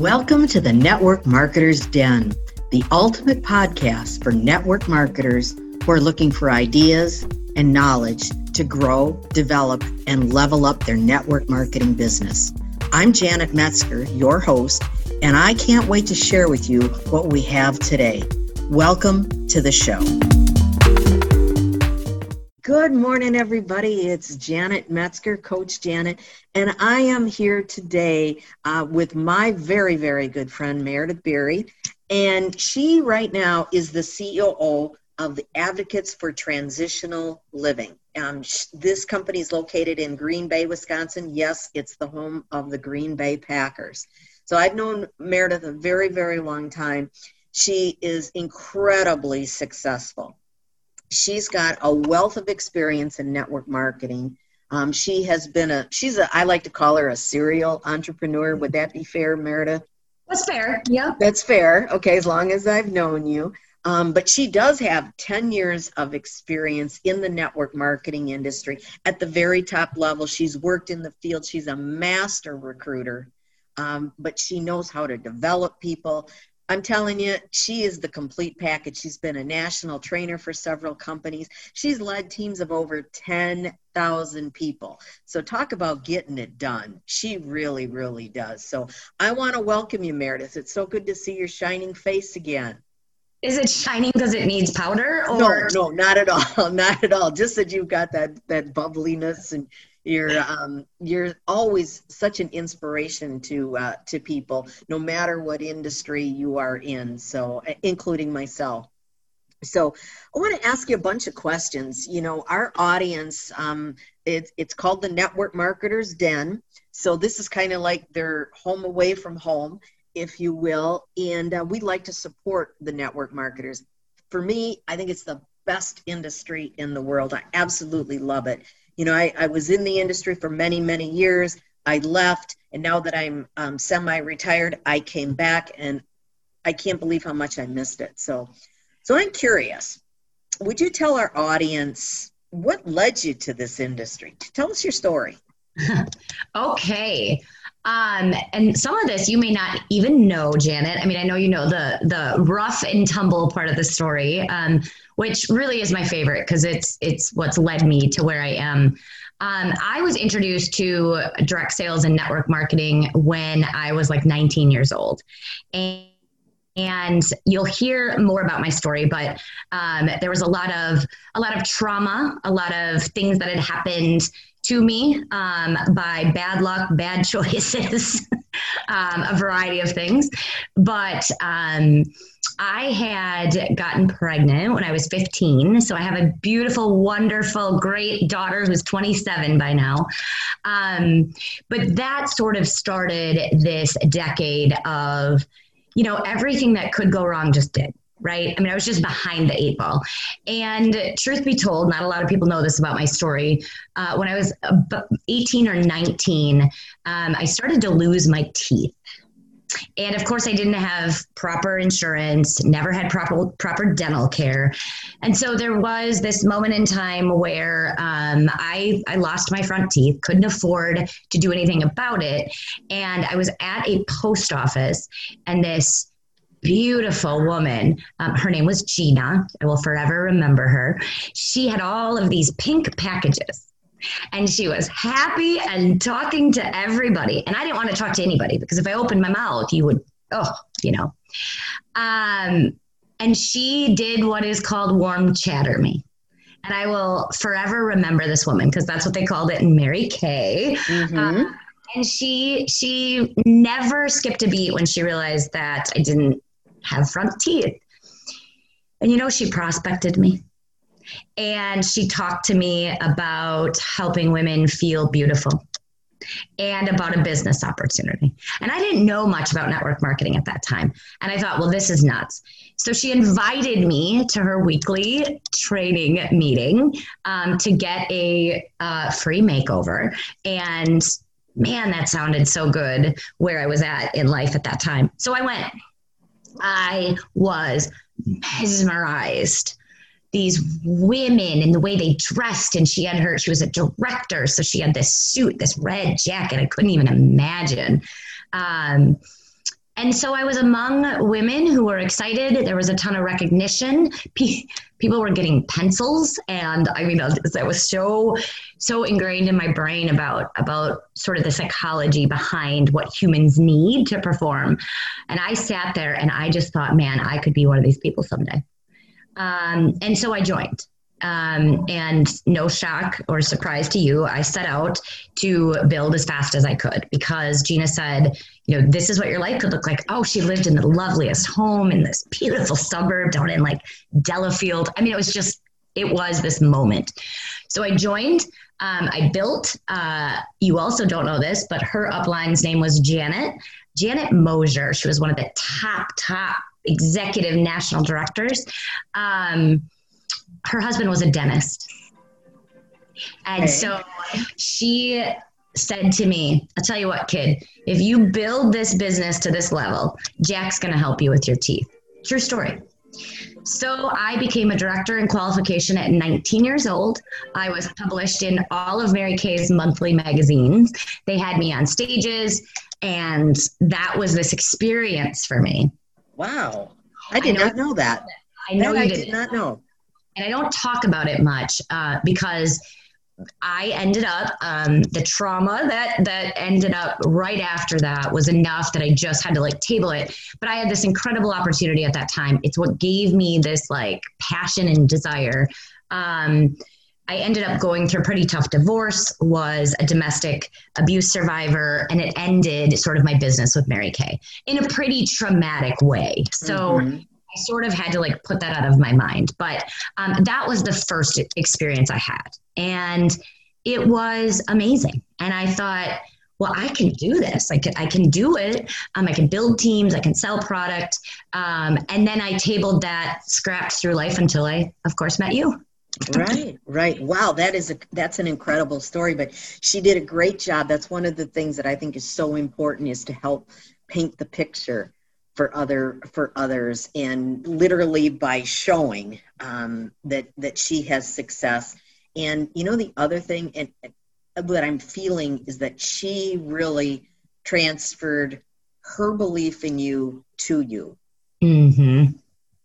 Welcome to the Network Marketers Den, the ultimate podcast for network marketers who are looking for ideas and knowledge to grow, develop, and level up their network marketing business. I'm Janet Metzger, your host, and I can't wait to share with you what we have today. Welcome to the show. Good morning, everybody. It's Janet Metzger, Coach Janet, and I am here today uh, with my very, very good friend, Meredith Bieri. And she, right now, is the CEO of the Advocates for Transitional Living. Um, this company is located in Green Bay, Wisconsin. Yes, it's the home of the Green Bay Packers. So I've known Meredith a very, very long time. She is incredibly successful she's got a wealth of experience in network marketing. Um, she has been a, she's a, I like to call her a serial entrepreneur. Would that be fair, Meredith? That's fair. Yeah. That's fair. Okay, as long as I've known you. Um, but she does have 10 years of experience in the network marketing industry at the very top level. She's worked in the field, she's a master recruiter. Um, but she knows how to develop people. I'm telling you, she is the complete package. She's been a national trainer for several companies. She's led teams of over 10,000 people. So, talk about getting it done. She really, really does. So, I want to welcome you, Meredith. It's so good to see your shining face again. Is it shining because it needs powder? Or? No, no, not at all. Not at all. Just that you've got that that bubbliness and you're um, you're always such an inspiration to uh, to people, no matter what industry you are in. So, including myself. So, I want to ask you a bunch of questions. You know, our audience, um, it's it's called the Network Marketers Den. So this is kind of like their home away from home, if you will, and uh, we like to support the network marketers. For me, I think it's the best industry in the world. I absolutely love it you know, I, I was in the industry for many, many years. I left, and now that I'm um, semi-retired, I came back, and I can't believe how much I missed it. So, so I'm curious. Would you tell our audience what led you to this industry? Tell us your story. okay. Um, and some of this you may not even know, Janet. I mean, I know you know the the rough and tumble part of the story, um, which really is my favorite because it's it's what's led me to where I am. Um, I was introduced to direct sales and network marketing when I was like 19 years old, and and you'll hear more about my story but um, there was a lot of a lot of trauma a lot of things that had happened to me um, by bad luck, bad choices, um, a variety of things. But um, I had gotten pregnant when I was 15. So I have a beautiful, wonderful, great daughter who's 27 by now. Um, but that sort of started this decade of, you know, everything that could go wrong just did right? I mean, I was just behind the eight ball. And truth be told, not a lot of people know this about my story. Uh, when I was 18 or 19, um, I started to lose my teeth. And of course, I didn't have proper insurance, never had proper proper dental care, and so there was this moment in time where um, I I lost my front teeth, couldn't afford to do anything about it, and I was at a post office, and this beautiful woman. Um, her name was Gina. I will forever remember her. She had all of these pink packages. And she was happy and talking to everybody. And I didn't want to talk to anybody because if I opened my mouth, you would, oh, you know. Um, and she did what is called warm chatter me. And I will forever remember this woman because that's what they called it in Mary Kay. Mm-hmm. Uh, and she she never skipped a beat when she realized that I didn't have front teeth. And you know, she prospected me and she talked to me about helping women feel beautiful and about a business opportunity. And I didn't know much about network marketing at that time. And I thought, well, this is nuts. So she invited me to her weekly training meeting um, to get a uh, free makeover. And man, that sounded so good where I was at in life at that time. So I went. I was mesmerized. These women and the way they dressed, and she had her, she was a director, so she had this suit, this red jacket. I couldn't even imagine. Um, and so I was among women who were excited. There was a ton of recognition. People were getting pencils, and I mean, that was so so ingrained in my brain about about sort of the psychology behind what humans need to perform. And I sat there and I just thought, man, I could be one of these people someday. Um, and so I joined. Um, and no shock or surprise to you, I set out to build as fast as I could because Gina said, you know, this is what your life could look like. Oh, she lived in the loveliest home in this beautiful suburb down in like Delafield. I mean, it was just, it was this moment. So I joined. Um, I built, uh, you also don't know this, but her upline's name was Janet. Janet Mosier. She was one of the top, top executive national directors. Um, her husband was a dentist. And okay. so she said to me, I'll tell you what, kid, if you build this business to this level, Jack's going to help you with your teeth. True story. So I became a director in qualification at 19 years old. I was published in all of Mary Kay's monthly magazines. They had me on stages, and that was this experience for me. Wow. I did I know, not know that. I know that you I did not know and I don't talk about it much uh, because I ended up um, the trauma that that ended up right after that was enough that I just had to like table it. But I had this incredible opportunity at that time. It's what gave me this like passion and desire. Um, I ended up going through a pretty tough divorce, was a domestic abuse survivor, and it ended sort of my business with Mary Kay in a pretty traumatic way. So mm-hmm. I sort of had to like put that out of my mind. But um, that was the first experience I had. And it was amazing. And I thought, well, I can do this. I can, I can do it. Um, I can build teams. I can sell product. Um, and then I tabled that, scrapped through life until I, of course, met you. right, right. Wow, that is a that's an incredible story. But she did a great job. That's one of the things that I think is so important is to help paint the picture for other for others and literally by showing um, that that she has success and you know the other thing and what i'm feeling is that she really transferred her belief in you to you mm-hmm.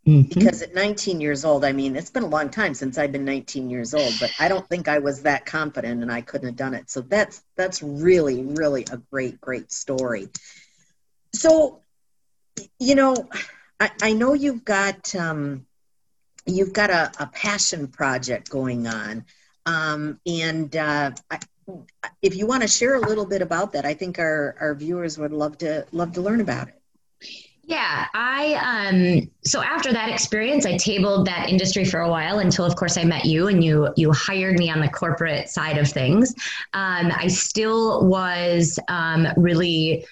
Mm-hmm. because at 19 years old i mean it's been a long time since i've been 19 years old but i don't think i was that confident and i couldn't have done it so that's that's really really a great great story so you know, I, I know you've got um, you've got a, a passion project going on, um, and uh, I, if you want to share a little bit about that, I think our, our viewers would love to love to learn about it. Yeah, I um so after that experience I tabled that industry for a while until of course I met you and you you hired me on the corporate side of things. Um I still was um really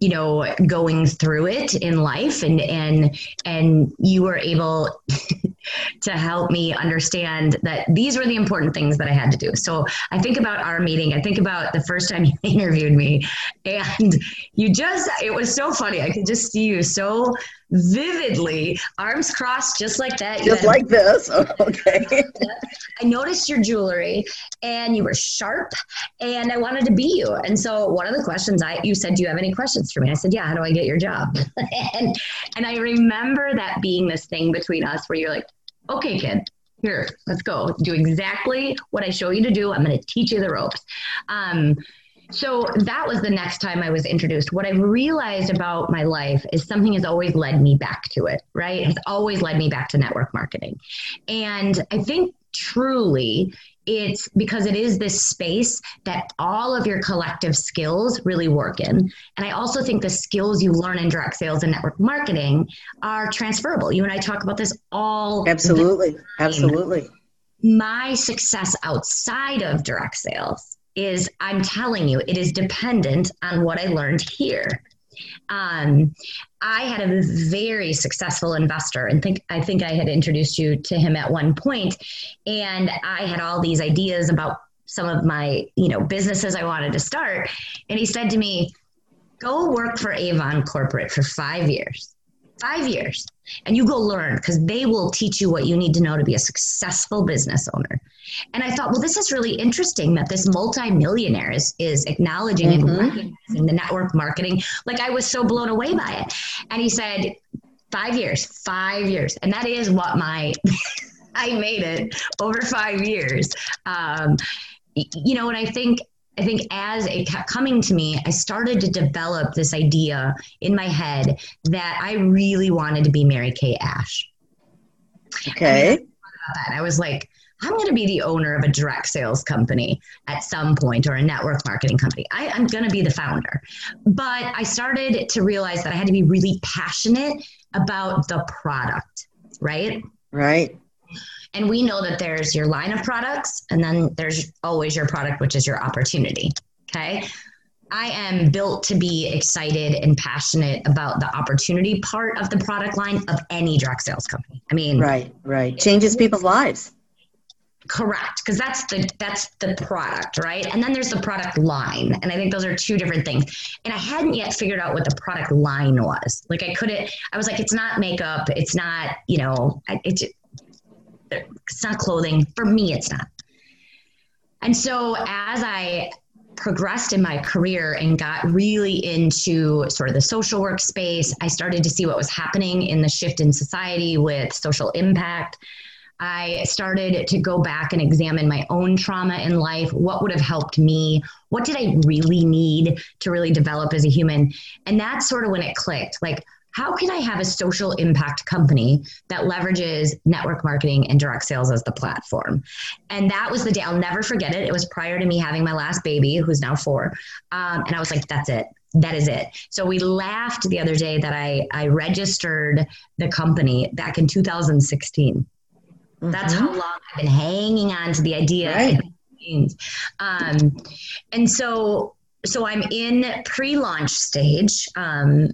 you know going through it in life and and and you were able to help me understand that these were the important things that I had to do. So I think about our meeting. I think about the first time you interviewed me, and you just, it was so funny. I could just see you so vividly, arms crossed, just like that. Just like this. okay. I noticed your jewelry and you were sharp and I wanted to be you. And so one of the questions I, you said, do you have any questions for me? I said, yeah, how do I get your job? and, and I remember that being this thing between us where you're like, okay, kid, here, let's go. Do exactly what I show you to do. I'm going to teach you the ropes. Um, so that was the next time I was introduced. What I've realized about my life is something has always led me back to it, right? It has always led me back to network marketing. And I think truly it's because it is this space that all of your collective skills really work in. And I also think the skills you learn in direct sales and network marketing are transferable. You and I talk about this all Absolutely. Absolutely. My success outside of direct sales is I'm telling you, it is dependent on what I learned here. Um, I had a very successful investor, and think I think I had introduced you to him at one point, and I had all these ideas about some of my you know businesses I wanted to start, and he said to me, "Go work for Avon Corporate for five years." Five years and you go learn because they will teach you what you need to know to be a successful business owner. And I thought, well, this is really interesting that this multimillionaire is, is acknowledging mm-hmm. and recognizing the network marketing. Like I was so blown away by it. And he said, five years, five years. And that is what my, I made it over five years. Um, you know, and I think I think as it kept coming to me, I started to develop this idea in my head that I really wanted to be Mary Kay Ash. Okay. And I was like, I'm going to be the owner of a direct sales company at some point or a network marketing company. I, am going to be the founder. But I started to realize that I had to be really passionate about the product, right? Right. And we know that there's your line of products, and then there's always your product, which is your opportunity. Okay. I am built to be excited and passionate about the opportunity part of the product line of any direct sales company. I mean, right, right. Changes people's lives. Correct, because that's the that's the product, right? And then there's the product line, and I think those are two different things. And I hadn't yet figured out what the product line was. Like I couldn't. I was like, it's not makeup. It's not, you know, it's it's not clothing. For me, it's not. And so as I progressed in my career and got really into sort of the social work space, I started to see what was happening in the shift in society with social impact. I started to go back and examine my own trauma in life. What would have helped me? What did I really need to really develop as a human? And that's sort of when it clicked. Like, how can I have a social impact company that leverages network marketing and direct sales as the platform? And that was the day I'll never forget it. It was prior to me having my last baby, who's now four. Um, and I was like, that's it. That is it. So we laughed the other day that I, I registered the company back in 2016. Mm-hmm. That's how long I've been hanging on to the idea. Right. Um, and so so I'm in pre-launch stage. Um,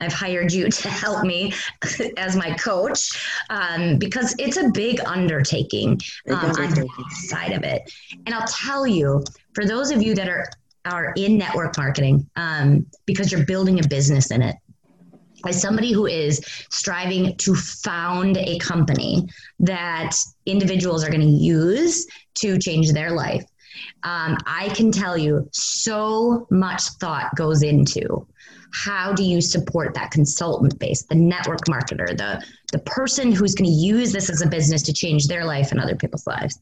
I've hired you to help me as my coach um, because it's a big undertaking, um, on the side of it. And I'll tell you, for those of you that are are in network marketing, um, because you're building a business in it, as somebody who is striving to found a company that individuals are going to use to change their life, um, I can tell you so much thought goes into how do you support that consultant base, the network marketer, the the person who's going to use this as a business to change their life and other people's lives.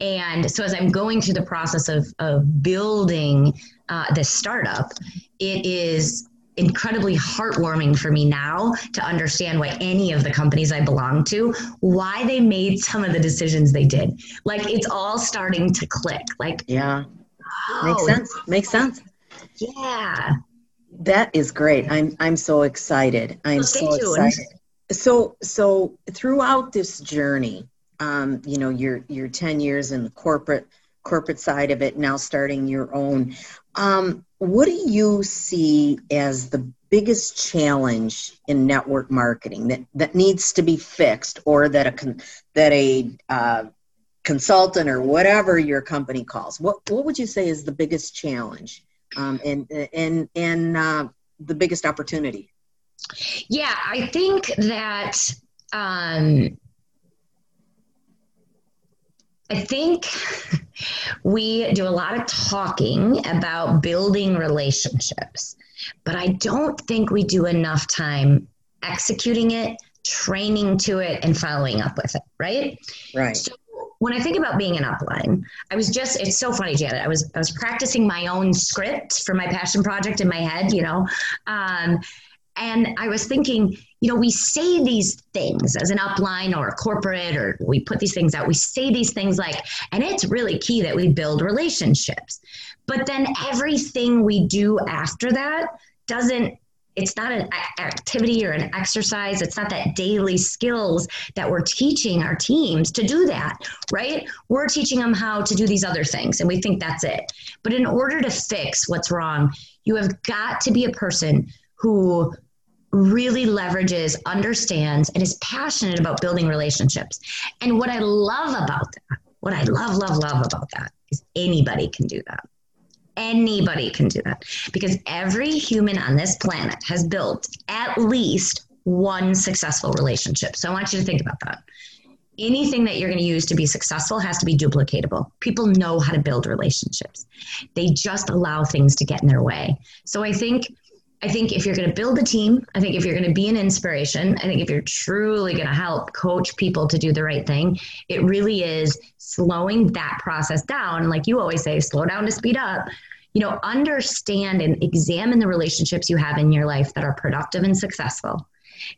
And so as I'm going through the process of of building uh, this startup, it is incredibly heartwarming for me now to understand why any of the companies I belong to, why they made some of the decisions they did. Like it's all starting to click. Like yeah, oh, makes sense. Makes sense. Yeah. That is great. I'm I'm so excited. I'm well, so excited. So so throughout this journey, um, you know, you're you're 10 years in the corporate corporate side of it, now starting your own. Um, what do you see as the biggest challenge in network marketing that, that needs to be fixed or that a that a uh, consultant or whatever your company calls what what would you say is the biggest challenge um, and and and uh, the biggest opportunity? Yeah, I think that um, I think we do a lot of talking about building relationships, but I don't think we do enough time executing it, training to it, and following up with it, right? Right. So when I think about being an upline, I was just it's so funny, Janet. I was I was practicing my own script for my passion project in my head, you know. Um, and I was thinking, you know, we say these things as an upline or a corporate, or we put these things out. We say these things like, and it's really key that we build relationships. But then everything we do after that doesn't it's not an activity or an exercise. It's not that daily skills that we're teaching our teams to do that right? We're teaching them how to do these other things and we think that's it. But in order to fix what's wrong you have got to be a person who really leverages understands and is passionate about building relationships. And what i love about that what i love love love about that is anybody can do that Anybody can do that because every human on this planet has built at least one successful relationship. So I want you to think about that. Anything that you're going to use to be successful has to be duplicatable. People know how to build relationships. They just allow things to get in their way. So I think I think if you're going to build a team, I think if you're going to be an inspiration, I think if you're truly going to help coach people to do the right thing, it really is slowing that process down. Like you always say, slow down to speed up. You know, understand and examine the relationships you have in your life that are productive and successful.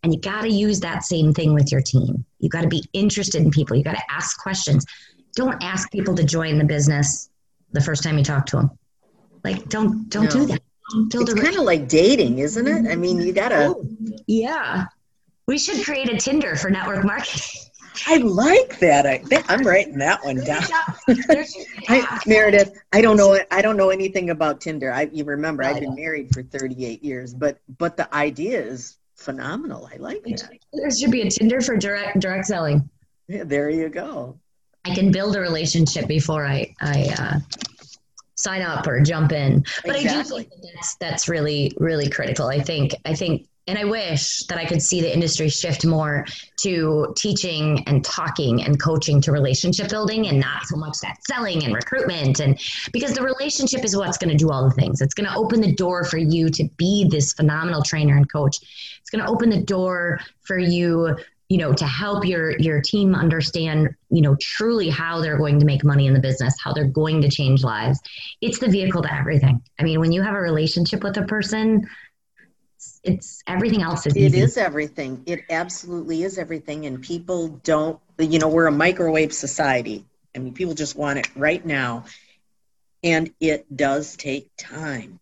And you got to use that same thing with your team. You got to be interested in people. You got to ask questions. Don't ask people to join the business the first time you talk to them. Like, don't don't no. do that it's kind of like dating, isn't it? I mean, you gotta. Oh, yeah, we should create a Tinder for network marketing. I like that. I, am writing that one down. I, Meredith, I don't know. I don't know anything about Tinder. I, you remember, I've been married for 38 years, but but the idea is phenomenal. I like it. There should be a Tinder for direct direct selling. Yeah, there you go. I can build a relationship before I I uh, sign up or jump in. But exactly. I do think that's, that's really, really critical. I think, I think, and I wish that I could see the industry shift more to teaching and talking and coaching to relationship building and not so much that selling and recruitment. And because the relationship is what's going to do all the things. It's going to open the door for you to be this phenomenal trainer and coach. It's going to open the door for you you know to help your your team understand you know truly how they're going to make money in the business how they're going to change lives. It's the vehicle to everything. I mean when you have a relationship with a person it's everything else is It easy. is everything. It absolutely is everything and people don't you know we're a microwave society. I mean people just want it right now and it does take time.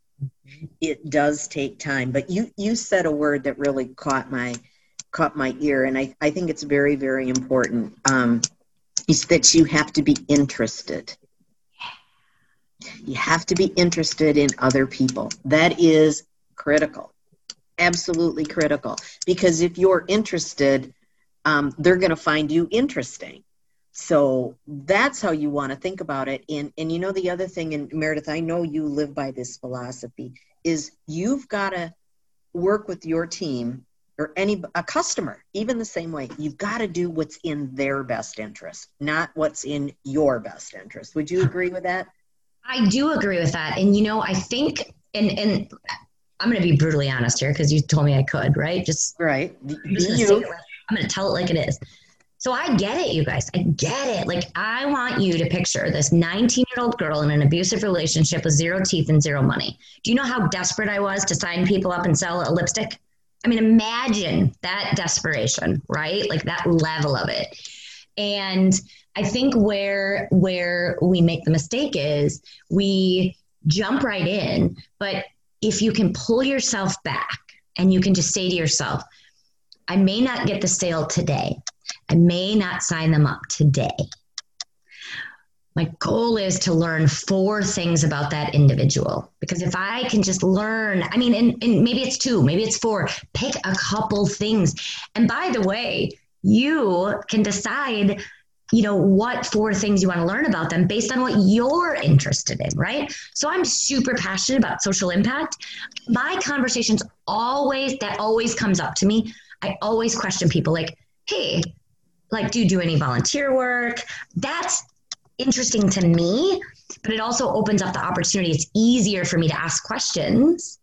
It does take time but you you said a word that really caught my caught my ear, and I, I think it's very, very important, um, is that you have to be interested. You have to be interested in other people. That is critical, absolutely critical. Because if you're interested, um, they're going to find you interesting. So that's how you want to think about it. And and you know the other thing, and Meredith, I know you live by this philosophy, is you've got to work with your team or any a customer even the same way you've got to do what's in their best interest not what's in your best interest would you agree with that i do agree with that and you know i think and and i'm going to be brutally honest here because you told me i could right just right I'm going to tell it like it is so I get it, you guys. I get it. Like, I want you to picture this 19 year old girl in an abusive relationship with zero teeth and zero money. Do you know how desperate I was to sign people up and sell a lipstick? I mean, imagine that desperation, right? Like that level of it. And I think where where we make the mistake is we jump right in, but if you can pull yourself back and you can just say to yourself, I may not get the sale today. I may not sign them up today my goal is to learn four things about that individual. Because if i can just learn i mean and, and, maybe it's two maybe it's four pick a couple things. And by the way you can decide you know what four things you want to learn about them based on what you're interested in right? So i'm super passionate about social impact. My conversations always that always comes up to me i always question people like hey like do you do any volunteer work? That's interesting to me, but it also opens up the opportunity. It's easier for me to ask questions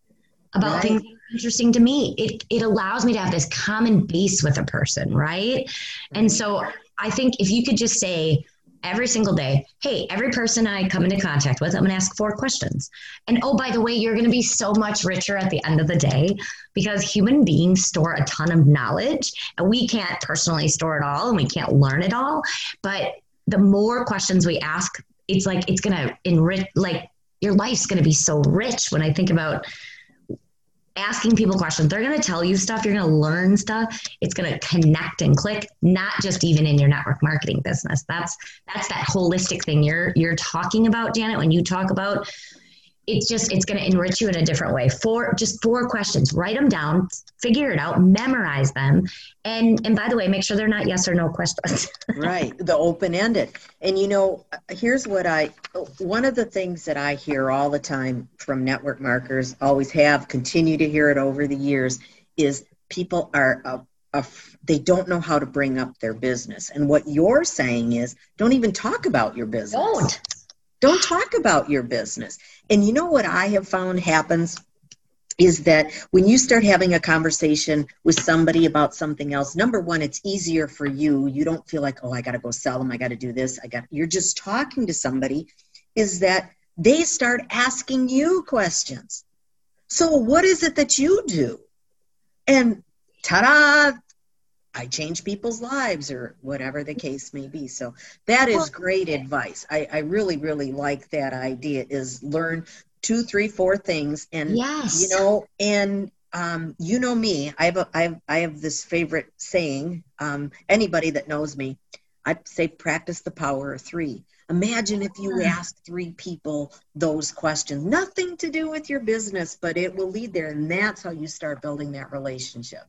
about right. things interesting to me. It it allows me to have this common base with a person, right? And so I think if you could just say every single day, hey, every person I come into contact with, I'm going to ask four questions. And oh, by the way, you're going to be so much richer at the end of the day because human beings store a ton of knowledge and we can't personally store it all and we can't learn it all. But the more questions we ask, it's like it's gonna enrich like your life's gonna be so rich when I think about asking people questions. They're gonna tell you stuff, you're gonna learn stuff, it's gonna connect and click, not just even in your network marketing business. That's that's that holistic thing you're you're talking about, Janet, when you talk about it's just it's going to enrich you in a different way four just four questions write them down figure it out memorize them and and by the way make sure they're not yes or no questions right the open ended and you know here's what i one of the things that i hear all the time from network marketers always have continue to hear it over the years is people are uh, uh, they don't know how to bring up their business. And what you're saying is, don't even talk about your business. Don't. Don't talk about your business. And you know what I have found happens is that when you start having a conversation with somebody about something else number one it's easier for you. You don't feel like oh i got to go sell them. I got to do this. I got you're just talking to somebody is that they start asking you questions. So what is it that you do? And ta-da I change people's lives or whatever the case may be. So that is great advice. I, I really, really like that idea is learn two, three, four things. And, yes. you know, and um, you know me, I have, a, I have, I have this favorite saying, um, anybody that knows me, I say practice the power of three. Imagine if you ask three people those questions, nothing to do with your business, but it will lead there. And that's how you start building that relationship.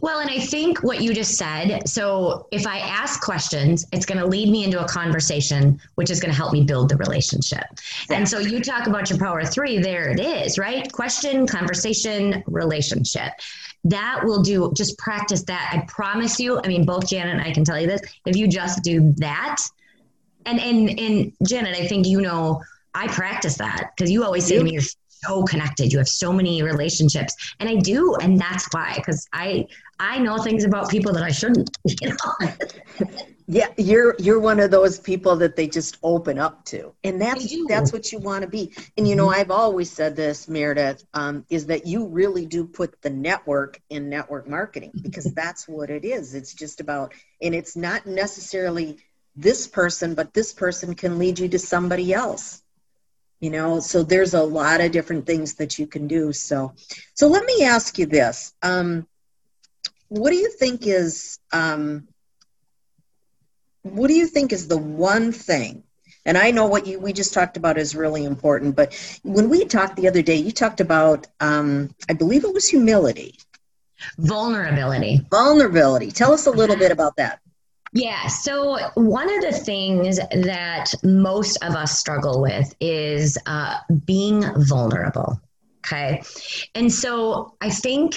Well, and I think what you just said so if I ask questions, it's going to lead me into a conversation, which is going to help me build the relationship. And so you talk about your power three, there it is, right? Question, conversation, relationship. That will do, just practice that. I promise you, I mean, both Janet and I can tell you this, if you just do that, and, and, and Janet, I think you know, I practice that because you always say to me, you're so connected. You have so many relationships. And i do and that's why because i i know things about people that i shouldn't you know? Yeah you're you're one of those people that they just open up to. And that's that's what you want to be. And you know mm-hmm. i've always said this meredith um, is that you really do put the network in network marketing because that's what it is. It's just about and it's not necessarily this person but this person can lead you to somebody else you know? So there's a lot of different things that you can do. So so let me ask you this um, what do you think is um, what do you think is the one thing? And i know what you we just talked about is really important but when we talked the other day you talked about um, i believe it was humility. Vulnerability. Vulnerability. Tell us a little bit about that yeah. So, one of the things that most of us struggle with is uh, being vulnerable. Okay. And so, I think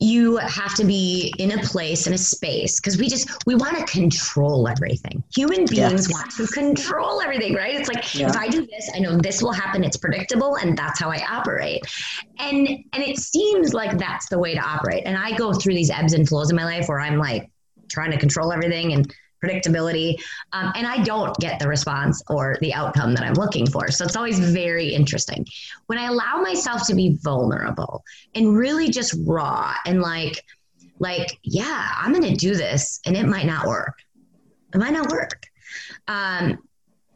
you have to be in a place in a space because we just we want to control everything human beings yes. want to control everything right it's like yeah. if i do this i know this will happen it's predictable and that's how i operate and and it seems like that's the way to operate and i go through these ebbs and flows in my life where i'm like trying to control everything and predictability. Um, and I don't get the response or the outcome that I'm looking for. So it's always very interesting. When I allow myself to be vulnerable and really just raw and like, like, yeah, I'm going to do this and it might not work. It might not work. Um,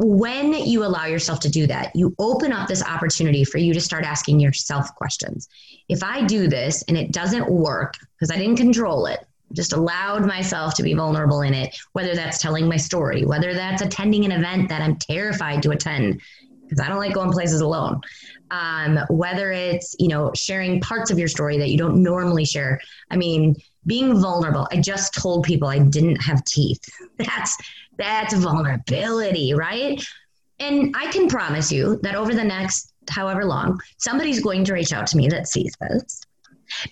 when you allow yourself to do that, you open up this opportunity for you to start asking yourself questions. If I do this and it doesn't work because I didn't control it, just allowed myself to be vulnerable in it, whether that's telling my story, whether that's attending an event that I'm terrified to attend because I don't like going places alone. Um, whether it's, you know, sharing parts of your story that you don't normally share. I mean, being vulnerable. I just told people I didn't have teeth. That's that's vulnerability, right? And I can promise you that over the next however long, somebody's going to reach out to me that sees this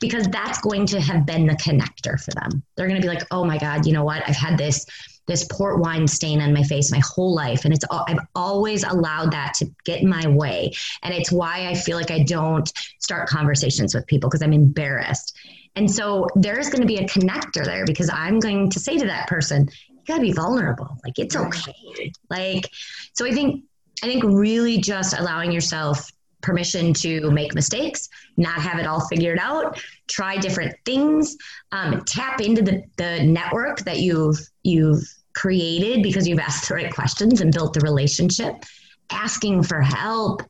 because that's going to have been the connector for them. They're going to be like, "Oh my god, you know what? I've had this this port wine stain on my face my whole life and it's all I've always allowed that to get in my way and it's why I feel like I don't start conversations with people because I'm embarrassed. And so there's going to be a connector there because I'm going to say to that person, you got to be vulnerable. Like it's okay. Like so I think I think really just allowing yourself permission to make mistakes, not have it all figured out, try different things, um, tap into the, the network that you've you've created because you've asked the right questions and built the relationship, asking for help,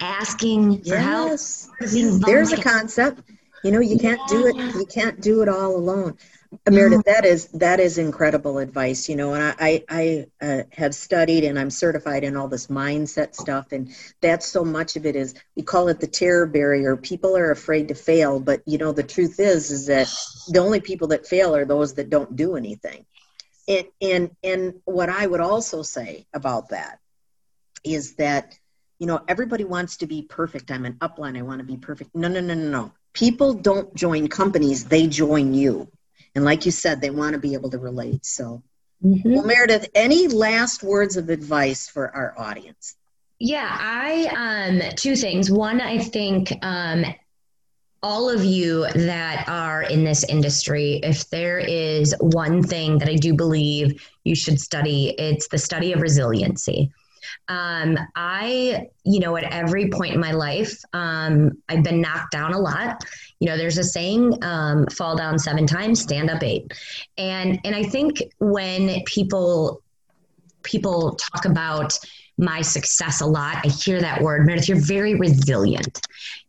asking for yes. help. There's a concept. You know, you can't do it. You can't do it all alone. Meredith, that is that is incredible advice. You know, and I I, uh, have studied and I'm certified in all this mindset stuff, and that's so much of it is we call it the terror barrier. People are afraid to fail, but you know the truth is is that the only people that fail are those that don't do anything. And and and what I would also say about that is that you know everybody wants to be perfect. I'm an upline. I want to be perfect. No, no, no, no, no people don't join companies, they join you. And like you said, they want to be able to relate. So, mm-hmm. well, Meredith, any last words of advice for our audience? Yeah, I um two things. One, I think um all of you that are in this industry, if there is one thing that I do believe you should study, it's the study of resiliency. Um, I, you know, at every point in my life, um, I've been knocked down a lot. You know, there's a saying, um, fall down seven times, stand up eight. And, and I think when people, people talk about, my success a lot. I hear that word, Meredith. You're very resilient.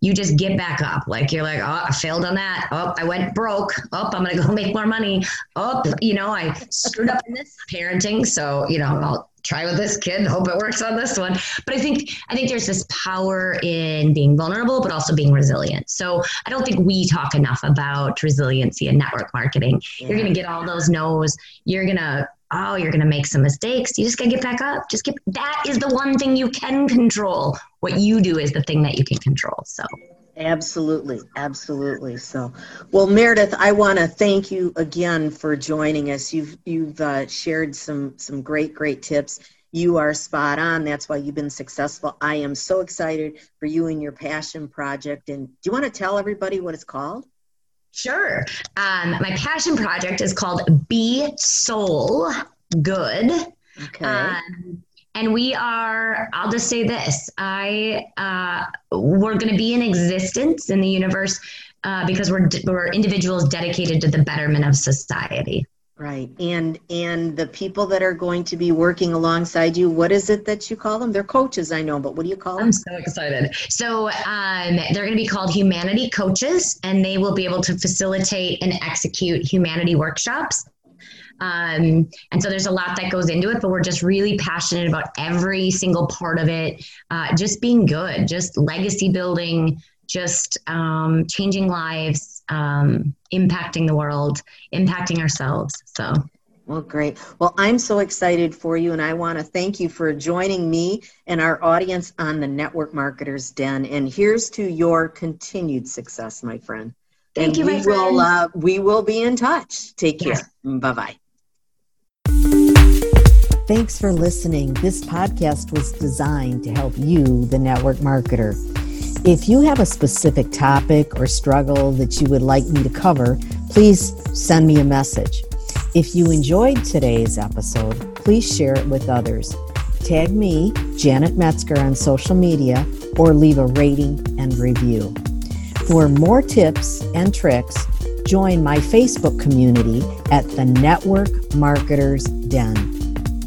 You just get back up. Like you're like, oh, I failed on that. Oh, I went broke. Oh, I'm gonna go make more money. Oh, you know, I screwed up in this parenting. So, you know, I'll try with this kid, hope it works on this one. But I think I think there's this power in being vulnerable, but also being resilient. So I don't think we talk enough about resiliency and network marketing. Yeah. You're gonna get all those no's. You're gonna oh, you're going to make some mistakes. You just got to get back up. Just get, that is the one thing you can control. What you do is the thing that you can control. So. Absolutely, absolutely. So, well, Meredith, I want to thank you again for joining us. You've you've uh, shared some some great great tips. You are spot on. That's why you've been successful. I am so excited for you and your passion project. And do you want to tell everybody what it's called? Sure. Um, my passion project is called Be Soul Good. Okay. Um, and we are i'll just say this i uh, we're going to be in existence in the universe uh, because we're we're individuals dedicated to the betterment of society. Right. And and the people that are going to be working alongside you what is it that you call them? They're coaches i know but what do you call them? I'm so excited. So um, they're going to be called humanity coaches and they will be able to facilitate and execute humanity workshops um, and so there's a lot that goes into it, but we're just really passionate about every single part of it. Uh, just being good, just legacy building, just um, changing lives, um, impacting the world, impacting ourselves. So. Well, great. Well, I'm so excited for you, and I want to thank you for joining me and our audience on the Network Marketers Den. And here's to your continued success, my friend. Thank and you, we will uh, we will be in touch. Take care. Yes. Bye bye. Thanks for listening. This podcast was designed to help you, the network marketer. If you have a specific topic or struggle that you would like me to cover, please send me a message. If you enjoyed today's episode, please share it with others. Tag me, Janet Metzger, on social media or leave a rating and review. For more tips and tricks, join my Facebook community at the Network Marketers Den.